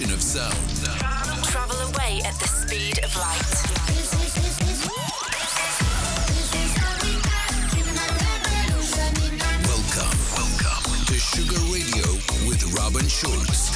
evolution of sound. Travel away at the speed of light. Welcome, welcome to Sugar Radio with Robin Schulz.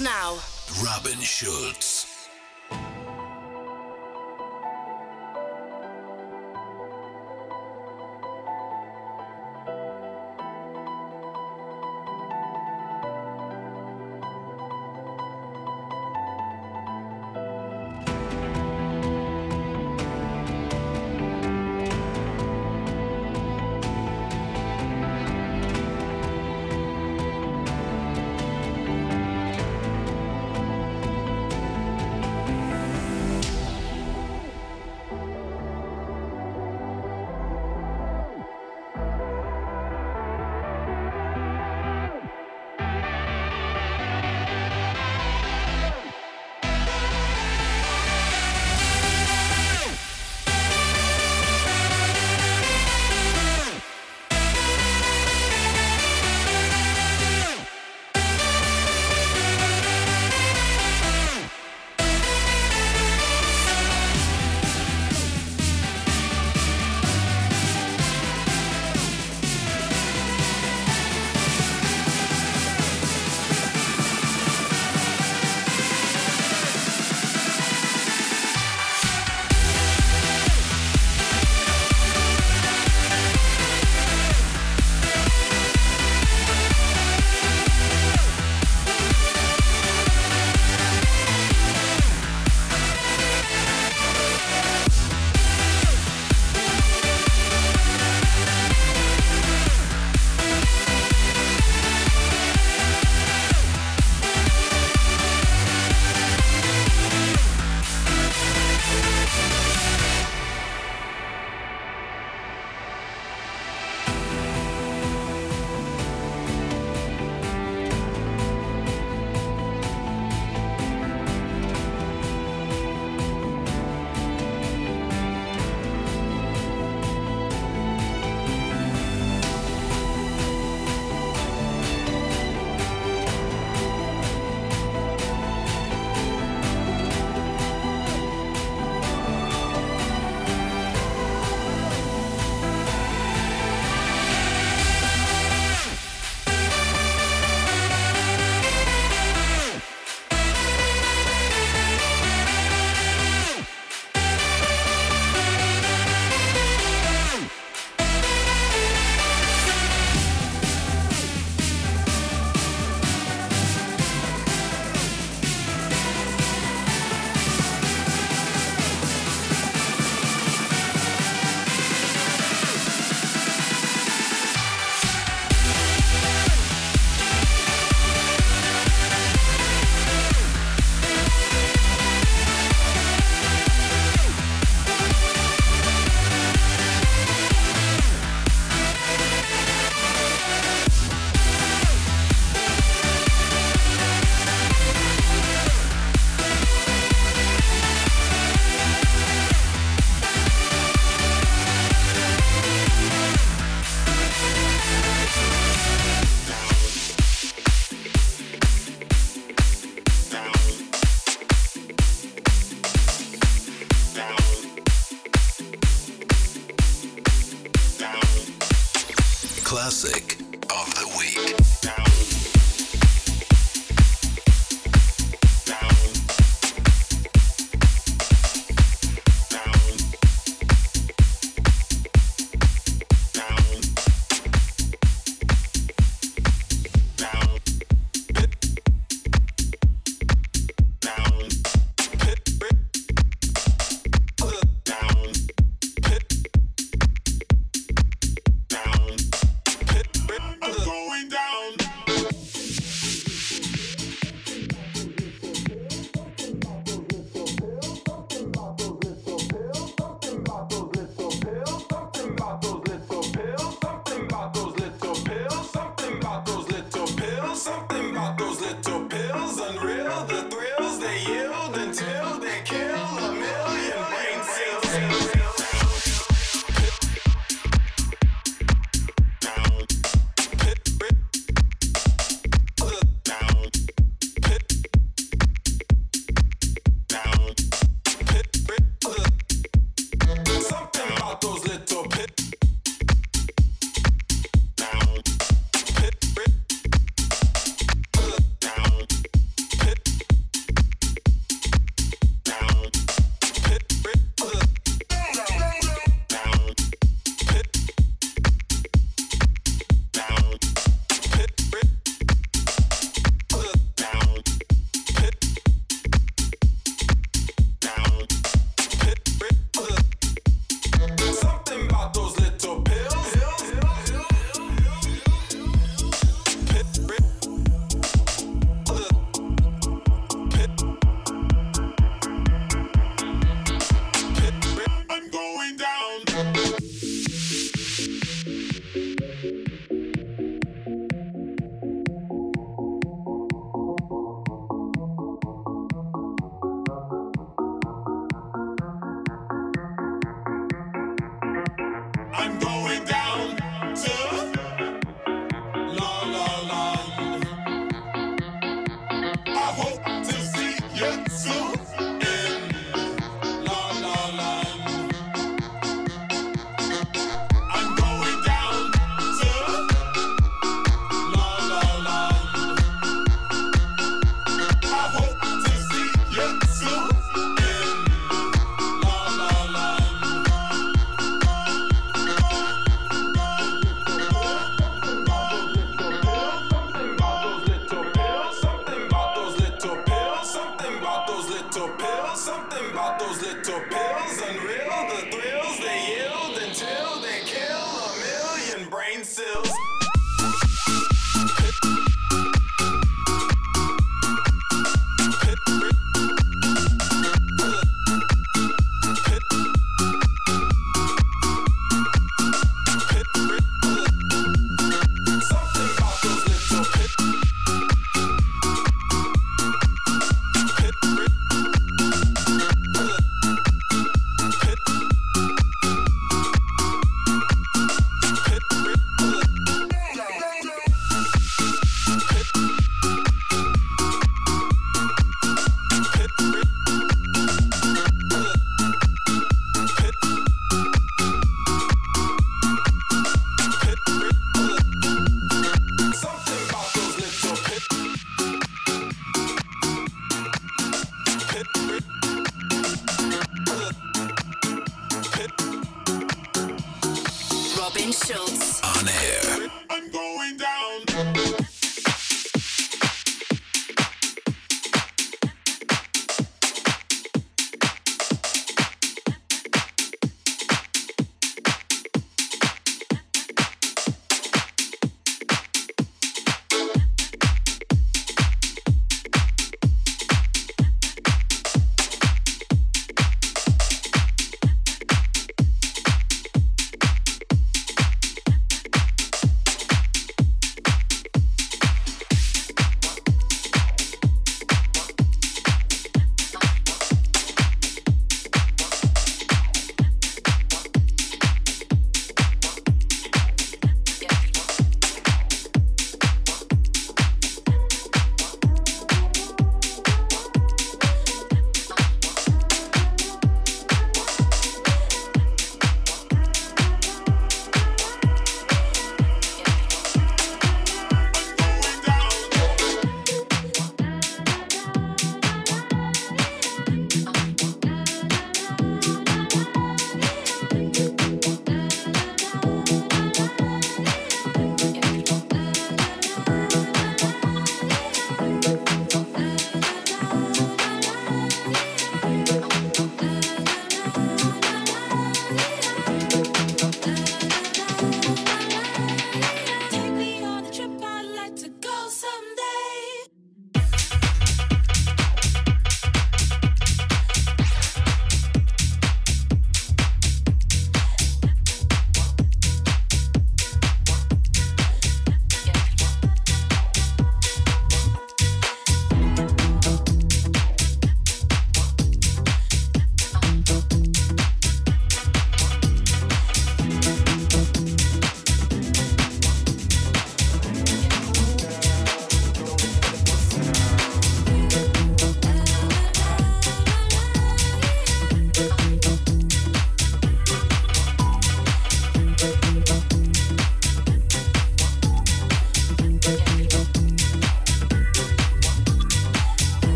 Now. Robin Schulz. I'm going.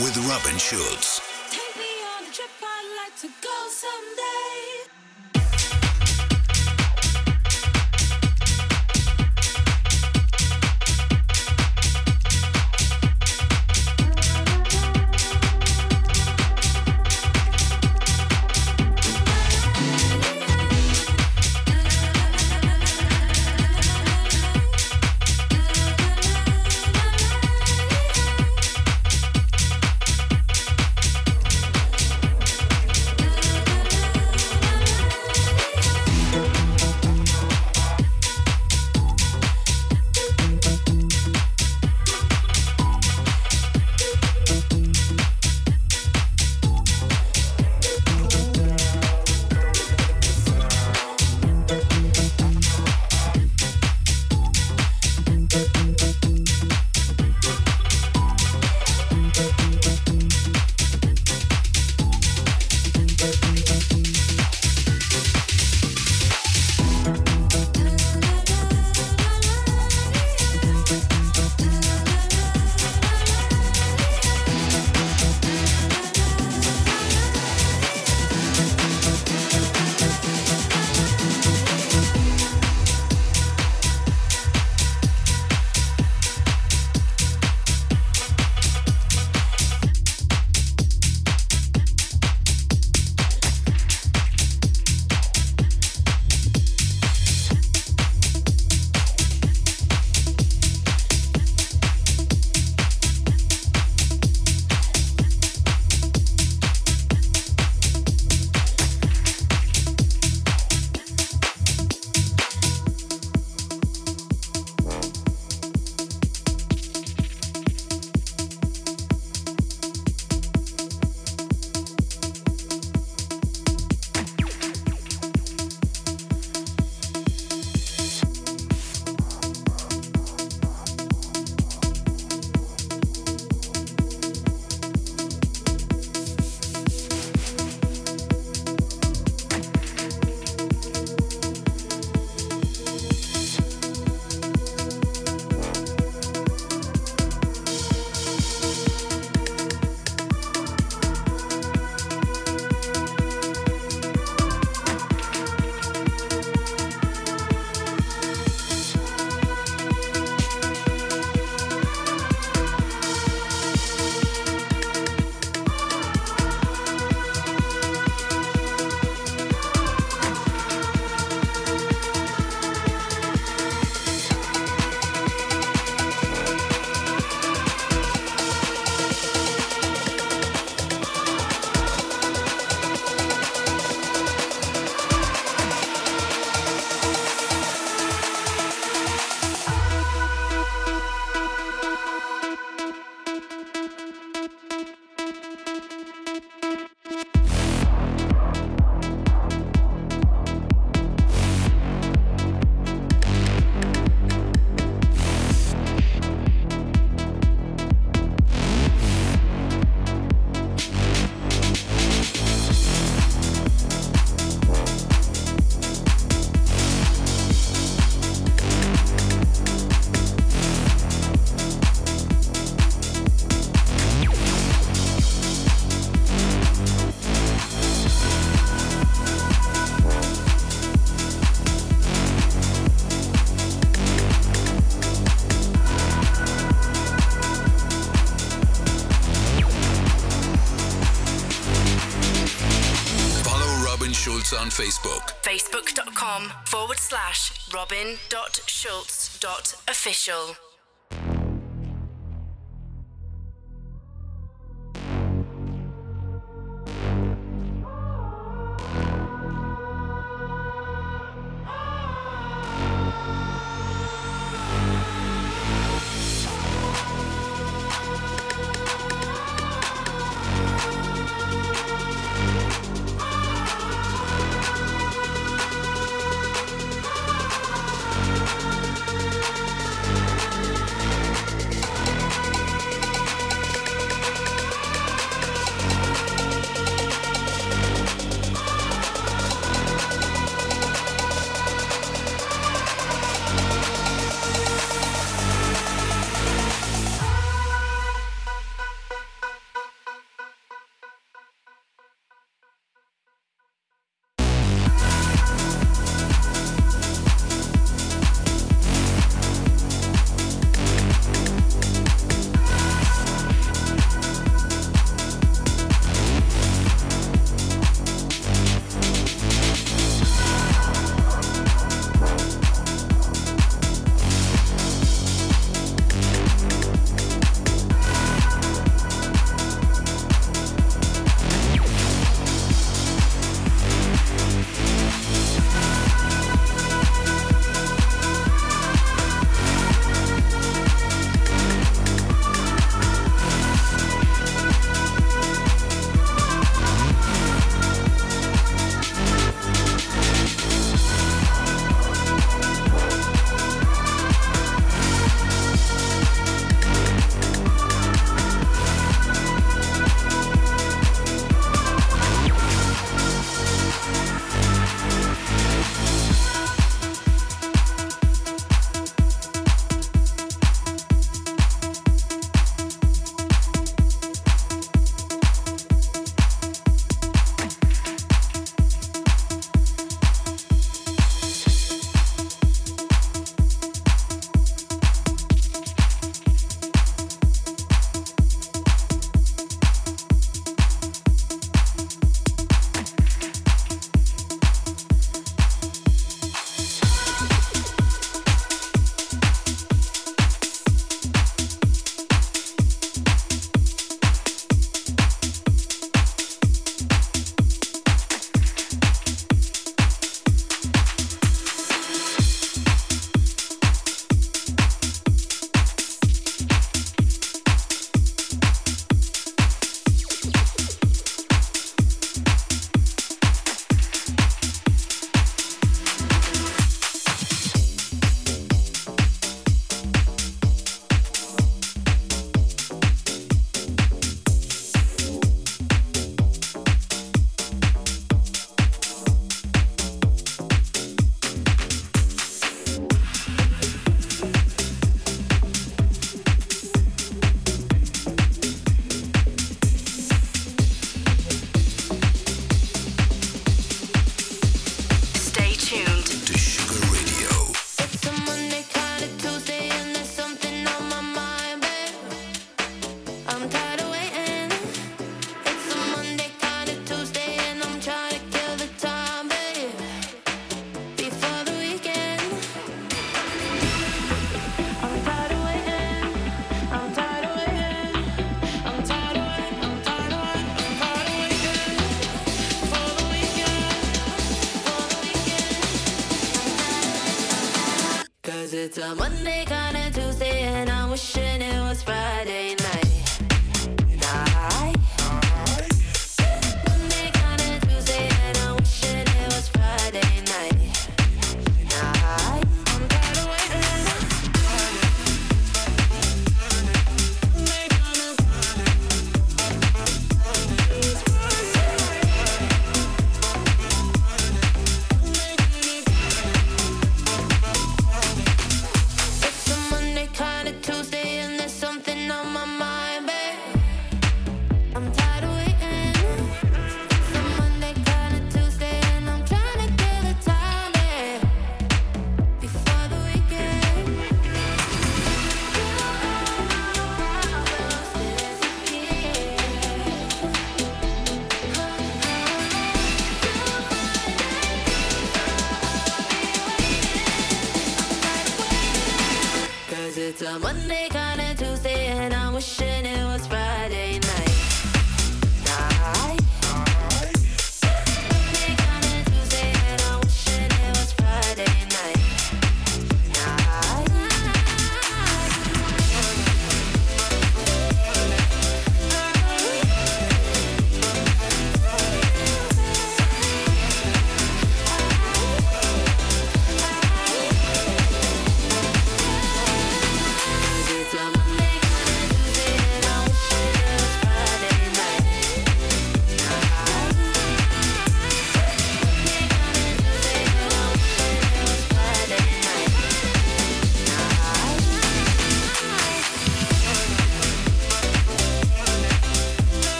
With Robin Schulz. Forward slash robin.schulz.official.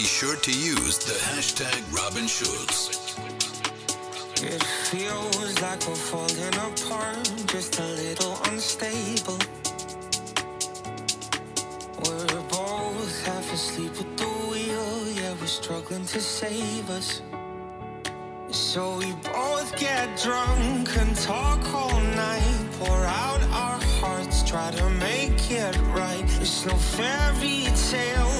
be sure to use the hashtag Robin Schulz. It feels like we're falling apart, just a little unstable. We're both half asleep at the wheel, yeah, we're struggling to save us. So we both get drunk and talk all night, pour out our hearts, try to make it right. It's no fairy tale.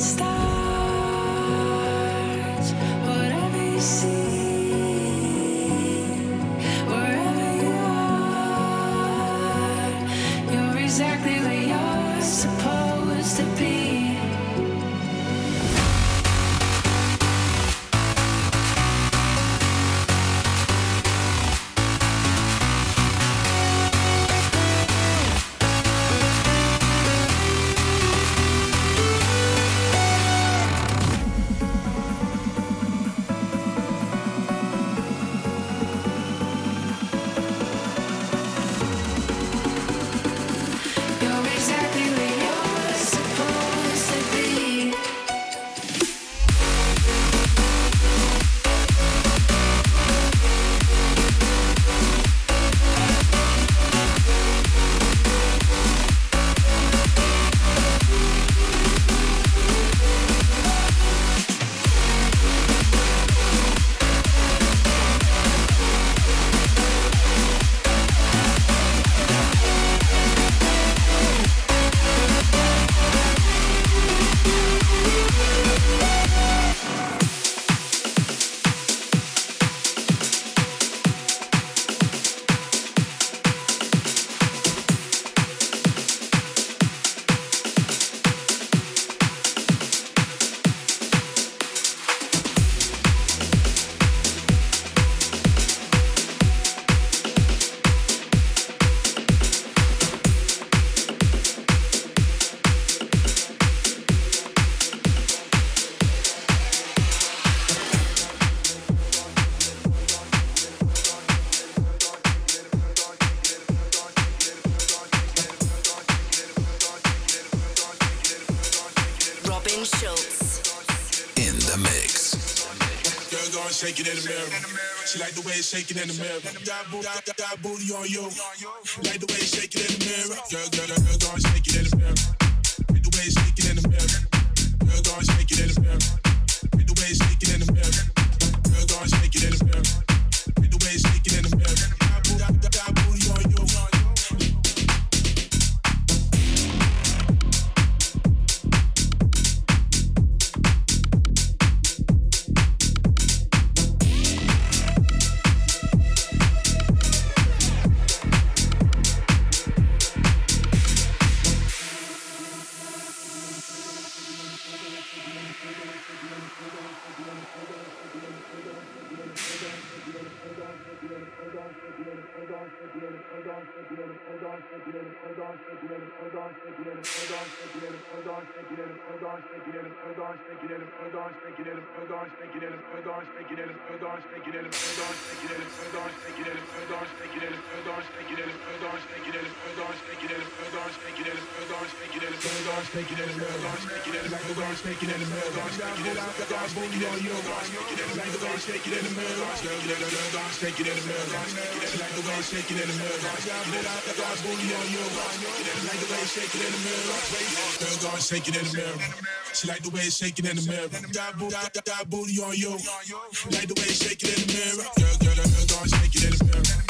stop. Shaking in the mirror. Got booty, got, got booty on you. Like the way it's shaking in the mirror. Girl, girl, girl, girl, girl, in the mirror. Like the way it's shaking in the mirror. Girl, girl, in the mirror. Like the way it's shaking in the mirror. Shake it in the mirror. Got booty on you. Like the shake it in the mirror. Girl, go and shake it in the mirror. She like the way it's shaking in the mirror. Got, booty, got, got booty on you. Like the way it's shaking in the mirror. Girl, girl, girl, girl, shake it in the mirror.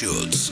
Schulz.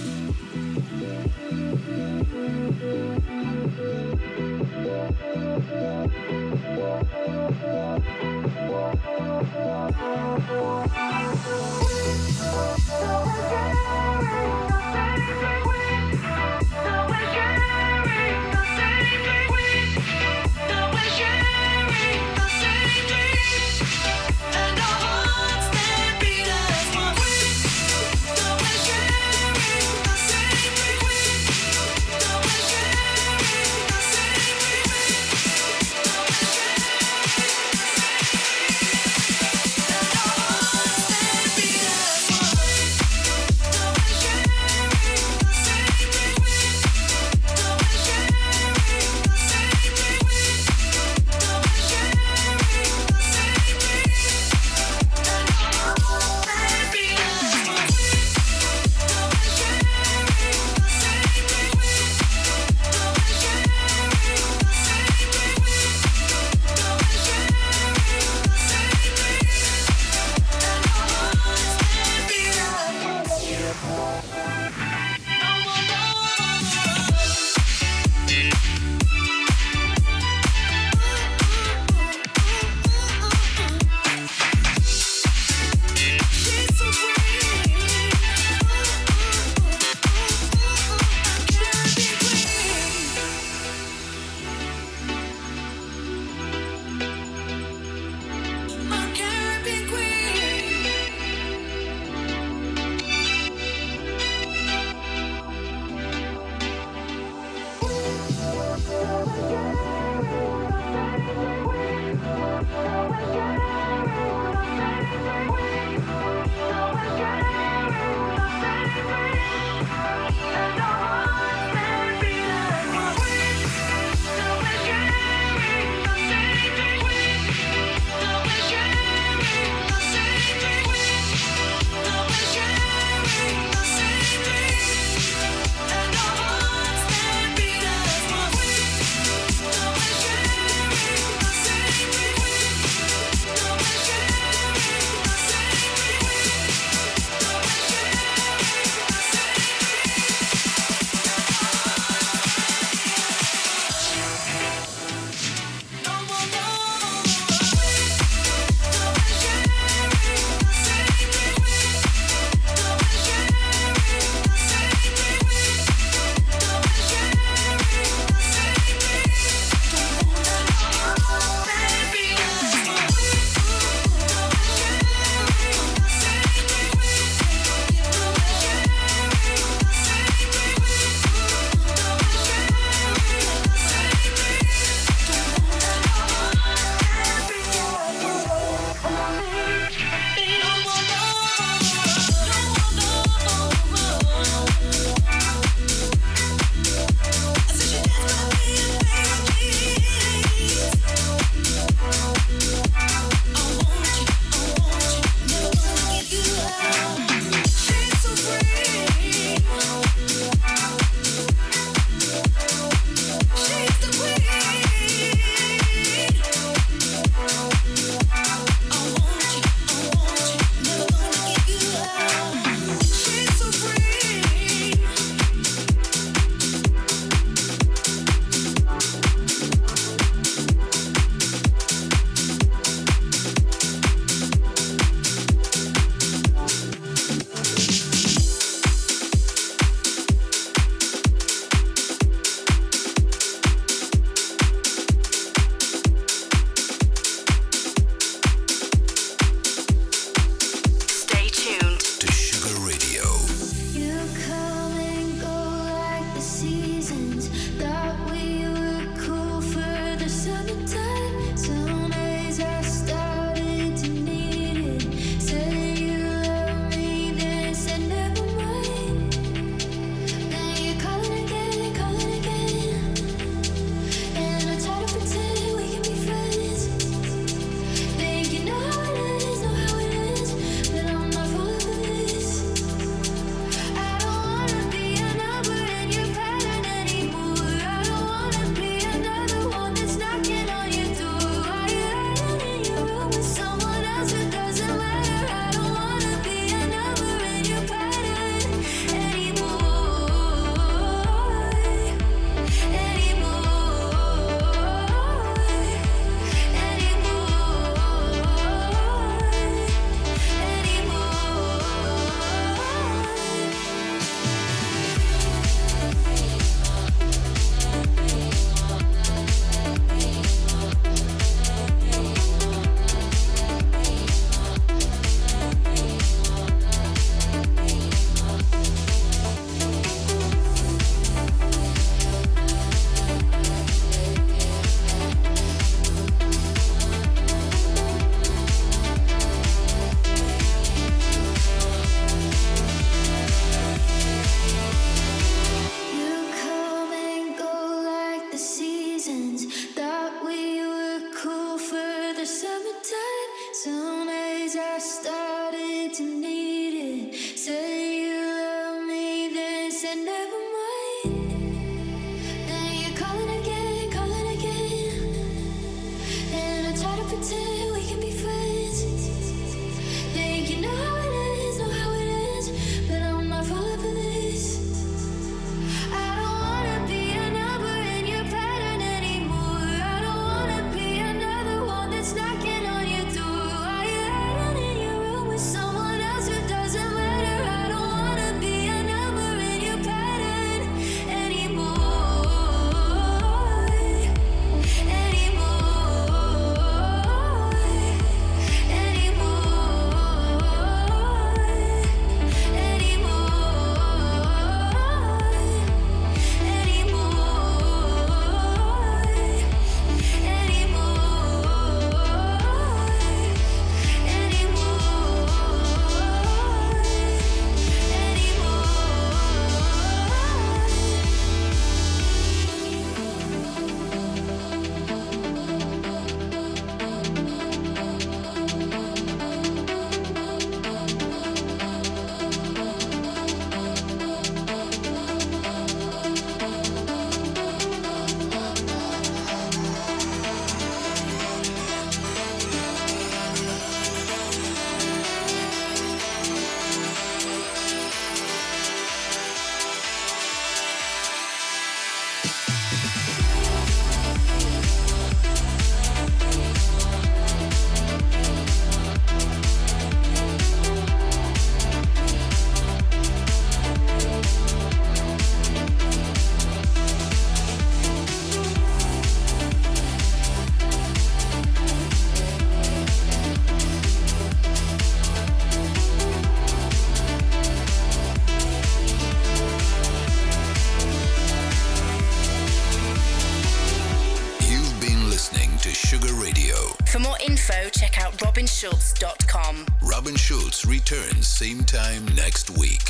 robinschulz.com. Robin Schulz returns same time next week.